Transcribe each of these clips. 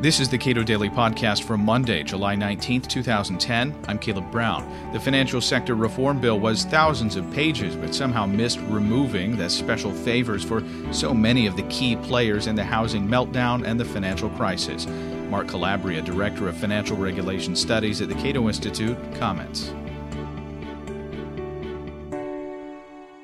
This is the Cato Daily Podcast for Monday, July 19th, 2010. I'm Caleb Brown. The financial sector reform bill was thousands of pages, but somehow missed removing the special favors for so many of the key players in the housing meltdown and the financial crisis. Mark Calabria, Director of Financial Regulation Studies at the Cato Institute, comments.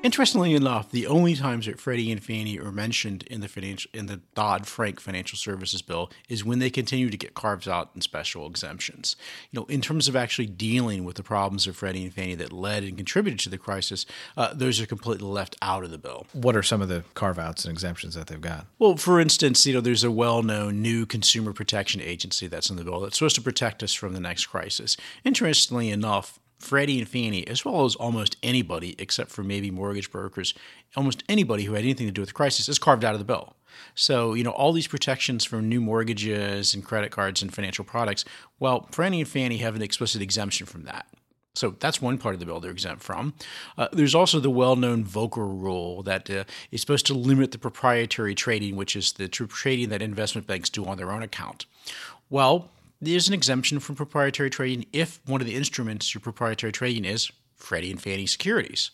Interestingly enough, the only times that Freddie and Fannie are mentioned in the financial in the Dodd Frank Financial Services Bill is when they continue to get carved out in special exemptions. You know, in terms of actually dealing with the problems of Freddie and Fannie that led and contributed to the crisis, uh, those are completely left out of the bill. What are some of the carve outs and exemptions that they've got? Well, for instance, you know, there's a well-known new consumer protection agency that's in the bill that's supposed to protect us from the next crisis. Interestingly enough, Freddie and Fannie, as well as almost anybody, except for maybe mortgage brokers, almost anybody who had anything to do with the crisis, is carved out of the bill. So, you know, all these protections for new mortgages and credit cards and financial products, well, Freddie and Fannie have an explicit exemption from that. So that's one part of the bill they're exempt from. Uh, there's also the well known Volcker rule that uh, is supposed to limit the proprietary trading, which is the trading that investment banks do on their own account. Well, there's an exemption from proprietary trading if one of the instruments your proprietary trading is Freddie and Fannie securities,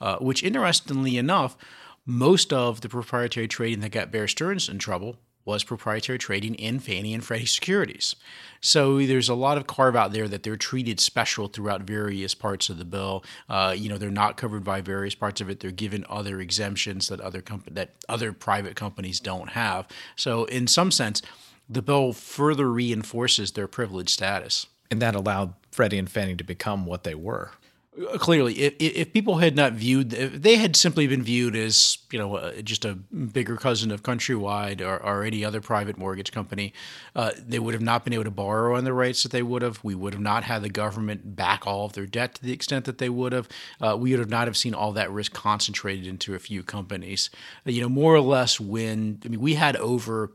uh, which interestingly enough, most of the proprietary trading that got Bear Stearns in trouble was proprietary trading in Fannie and Freddie securities. So there's a lot of carve out there that they're treated special throughout various parts of the bill. Uh, you know, they're not covered by various parts of it. They're given other exemptions that other comp- that other private companies don't have. So in some sense, the bill further reinforces their privileged status. And that allowed Freddie and Fannie to become what they were. Uh, clearly, if, if people had not viewed, if they had simply been viewed as, you know, uh, just a bigger cousin of Countrywide or, or any other private mortgage company, uh, they would have not been able to borrow on the rates that they would have. We would have not had the government back all of their debt to the extent that they would have. Uh, we would have not have seen all that risk concentrated into a few companies. Uh, you know, more or less when, I mean, we had over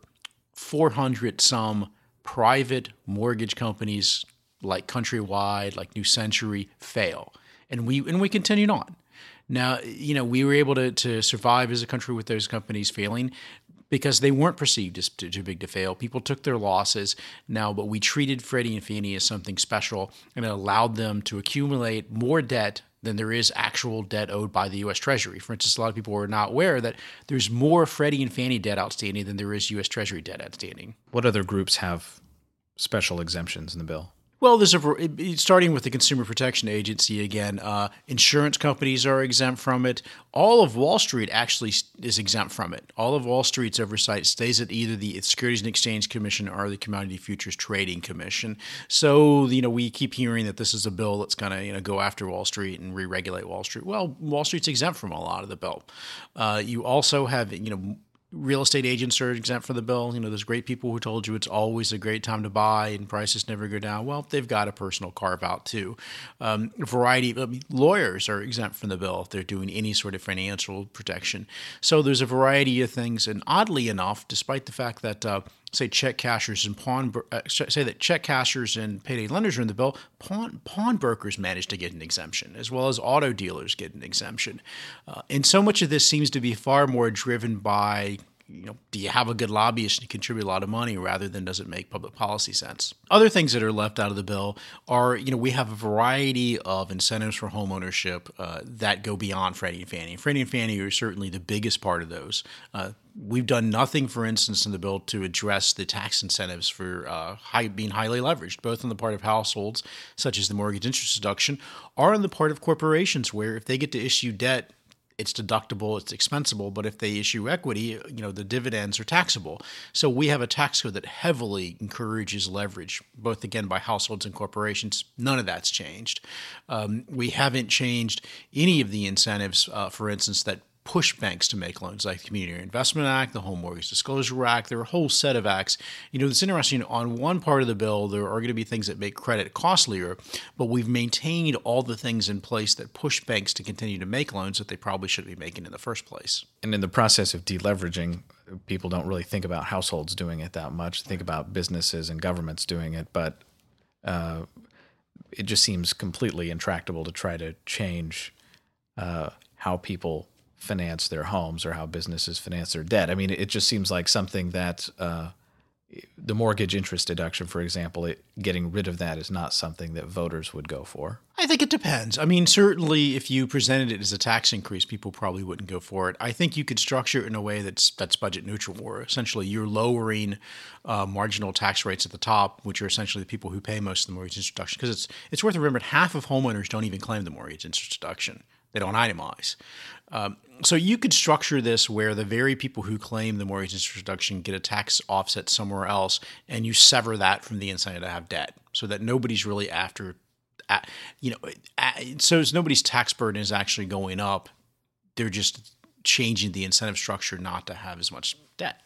400 some private mortgage companies like Countrywide, like New Century fail. And we and we continued on. Now, you know, we were able to, to survive as a country with those companies failing because they weren't perceived as too, too big to fail. People took their losses now, but we treated Freddie and Fannie as something special and it allowed them to accumulate more debt than there is actual debt owed by the U.S. Treasury. For instance, a lot of people are not aware that there's more Freddie and Fannie debt outstanding than there is U.S. Treasury debt outstanding. What other groups have special exemptions in the bill? Well, there's a starting with the Consumer Protection Agency again. Uh, insurance companies are exempt from it. All of Wall Street actually is exempt from it. All of Wall Street's oversight stays at either the Securities and Exchange Commission or the Commodity Futures Trading Commission. So you know we keep hearing that this is a bill that's going to you know go after Wall Street and re-regulate Wall Street. Well, Wall Street's exempt from a lot of the bill. Uh, you also have you know real estate agents are exempt from the bill. You know, there's great people who told you it's always a great time to buy and prices never go down. Well, they've got a personal carve out too. Um, a variety of lawyers are exempt from the bill if they're doing any sort of financial protection. So there's a variety of things. And oddly enough, despite the fact that uh, say check cashers and pawn uh, say that check cashers and payday lenders are in the bill, pawn pawnbrokers manage to get an exemption as well as auto dealers get an exemption. Uh, and so much of this seems to be far more driven by you know, do you have a good lobbyist and contribute a lot of money rather than does it make public policy sense? Other things that are left out of the bill are, you know, we have a variety of incentives for homeownership uh, that go beyond Freddie and Fannie. Freddie and Fannie are certainly the biggest part of those. Uh, we've done nothing, for instance, in the bill to address the tax incentives for uh, high, being highly leveraged, both on the part of households, such as the mortgage interest deduction, or on the part of corporations, where if they get to issue debt it's deductible, it's expensible, but if they issue equity, you know, the dividends are taxable. So we have a tax code that heavily encourages leverage, both again by households and corporations. None of that's changed. Um, we haven't changed any of the incentives, uh, for instance, that push banks to make loans, like the Community Investment Act, the Home Mortgage Disclosure Act. There are a whole set of acts. You know, it's interesting. On one part of the bill, there are going to be things that make credit costlier, but we've maintained all the things in place that push banks to continue to make loans that they probably should be making in the first place. And in the process of deleveraging, people don't really think about households doing it that much. Think about businesses and governments doing it, but uh, it just seems completely intractable to try to change uh, how people finance their homes or how businesses finance their debt. I mean, it just seems like something that uh, the mortgage interest deduction, for example, it, getting rid of that is not something that voters would go for. I think it depends. I mean, certainly, if you presented it as a tax increase, people probably wouldn't go for it. I think you could structure it in a way that's that's budget neutral, where essentially you're lowering uh, marginal tax rates at the top, which are essentially the people who pay most of the mortgage interest deduction. Because it's it's worth remembering, half of homeowners don't even claim the mortgage interest deduction; they don't itemize. Um, so you could structure this where the very people who claim the mortgage interest reduction get a tax offset somewhere else, and you sever that from the incentive to have debt, so that nobody's really after, you know, so nobody's tax burden is actually going up. They're just changing the incentive structure not to have as much debt.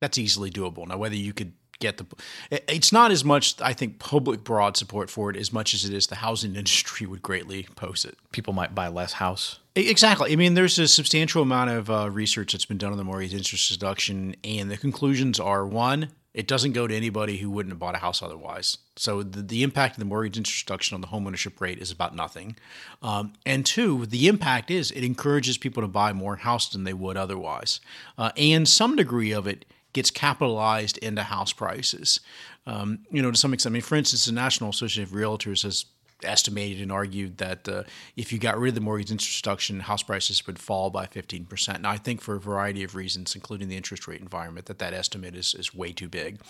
That's easily doable. Now, whether you could get the it's not as much i think public broad support for it as much as it is the housing industry would greatly pose it people might buy less house exactly i mean there's a substantial amount of uh, research that's been done on the mortgage interest deduction and the conclusions are one it doesn't go to anybody who wouldn't have bought a house otherwise. So the, the impact of the mortgage interest deduction on the homeownership rate is about nothing. Um, and two, the impact is it encourages people to buy more house than they would otherwise. Uh, and some degree of it gets capitalized into house prices. Um, you know, to some extent. I mean, for instance, the National Association of Realtors has estimated and argued that uh, if you got rid of the mortgage interest deduction, house prices would fall by 15%. Now, I think for a variety of reasons, including the interest rate environment, that that estimate is, is way too big.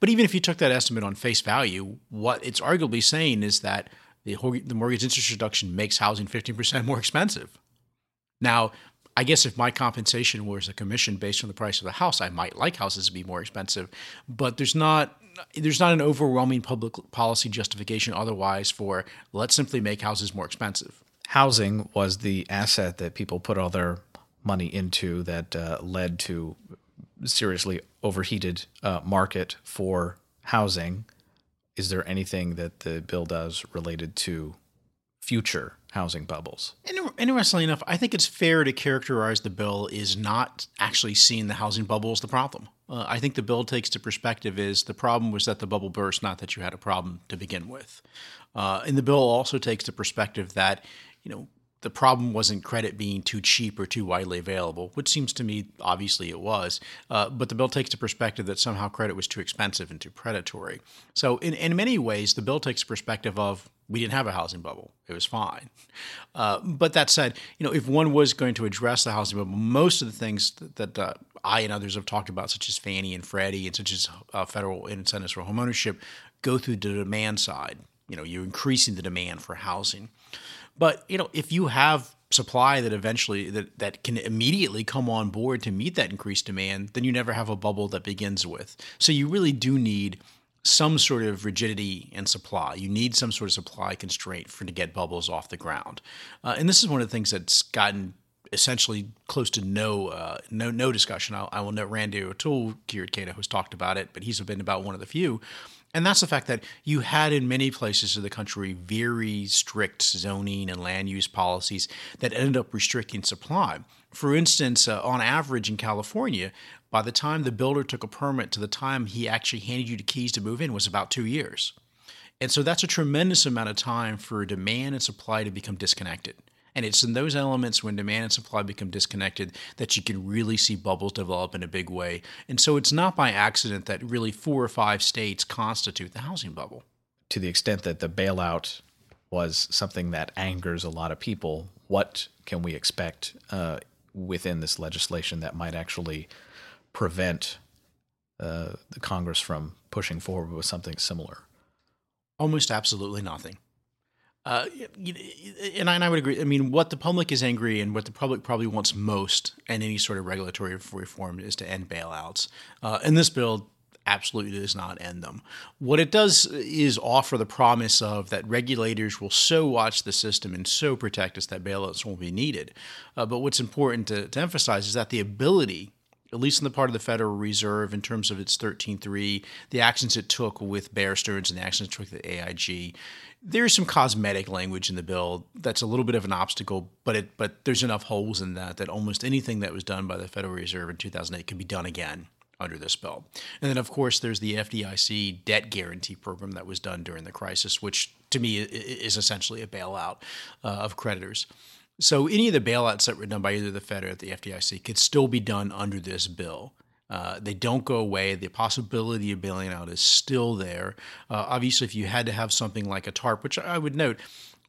But even if you took that estimate on face value, what it's arguably saying is that the, the mortgage interest reduction makes housing 15% more expensive. Now, I guess if my compensation was a commission based on the price of the house, I might like houses to be more expensive. But there's not there's not an overwhelming public policy justification otherwise for let's simply make houses more expensive. Housing was the asset that people put all their money into that uh, led to seriously overheated uh, market for housing. Is there anything that the bill does related to future housing bubbles. Interestingly enough, I think it's fair to characterize the bill is not actually seeing the housing bubble as the problem. Uh, I think the bill takes the perspective is the problem was that the bubble burst, not that you had a problem to begin with. Uh, and the bill also takes the perspective that you know the problem wasn't credit being too cheap or too widely available, which seems to me obviously it was. Uh, but the bill takes the perspective that somehow credit was too expensive and too predatory. So, in, in many ways, the bill takes the perspective of we didn't have a housing bubble; it was fine. Uh, but that said, you know, if one was going to address the housing bubble, most of the things that, that uh, I and others have talked about, such as Fannie and Freddie, and such as uh, federal incentives for homeownership, go through the demand side. You know, you're increasing the demand for housing. But you know, if you have supply that eventually that, that can immediately come on board to meet that increased demand, then you never have a bubble that begins with. So you really do need some sort of rigidity in supply. You need some sort of supply constraint for to get bubbles off the ground. Uh, and this is one of the things that's gotten essentially close to no uh, no no discussion. I'll, I will note Randy O'Toole here at Cato has talked about it, but he's been about one of the few and that's the fact that you had in many places of the country very strict zoning and land use policies that ended up restricting supply. For instance, uh, on average in California, by the time the builder took a permit to the time he actually handed you the keys to move in was about two years. And so that's a tremendous amount of time for demand and supply to become disconnected. And it's in those elements when demand and supply become disconnected that you can really see bubbles develop in a big way. And so it's not by accident that really four or five states constitute the housing bubble. To the extent that the bailout was something that angers a lot of people, what can we expect uh, within this legislation that might actually prevent uh, the Congress from pushing forward with something similar? Almost absolutely nothing. Uh, and I, and I would agree. I mean, what the public is angry and what the public probably wants most in any sort of regulatory reform is to end bailouts. Uh, and this bill absolutely does not end them. What it does is offer the promise of that regulators will so watch the system and so protect us that bailouts won't be needed. Uh, but what's important to, to emphasize is that the ability at least in the part of the Federal Reserve, in terms of its 13.3, the actions it took with Bear Stearns and the actions it took with the AIG, there's some cosmetic language in the bill that's a little bit of an obstacle, but it but there's enough holes in that that almost anything that was done by the Federal Reserve in 2008 can be done again under this bill. And then of course there's the FDIC debt guarantee program that was done during the crisis, which to me is essentially a bailout uh, of creditors. So any of the bailouts that were done by either the Fed or the FDIC could still be done under this bill. Uh, they don't go away. The possibility of bailing out is still there. Uh, obviously, if you had to have something like a TARP, which I would note,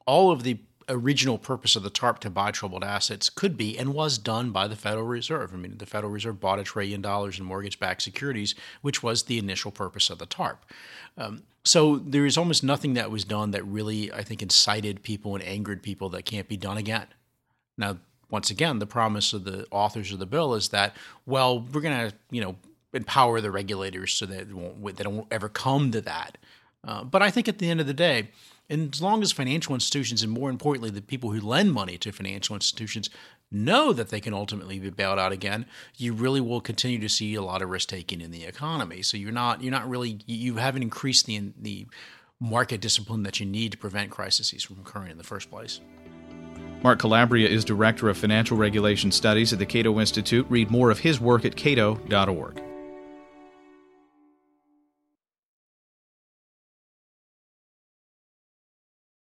all of the original purpose of the TARP to buy troubled assets could be and was done by the Federal Reserve. I mean, the Federal Reserve bought a trillion dollars in mortgage backed securities, which was the initial purpose of the TARP. Um, so there is almost nothing that was done that really, I think, incited people and angered people that can't be done again. Now, once again, the promise of the authors of the bill is that, well, we're going to, you know, empower the regulators so that it won't, they don't ever come to that. Uh, but I think at the end of the day, and as long as financial institutions, and more importantly, the people who lend money to financial institutions, know that they can ultimately be bailed out again, you really will continue to see a lot of risk taking in the economy. So you're not you're not really you haven't increased the the market discipline that you need to prevent crises from occurring in the first place. Mark Calabria is Director of Financial Regulation Studies at the Cato Institute. Read more of his work at cato.org.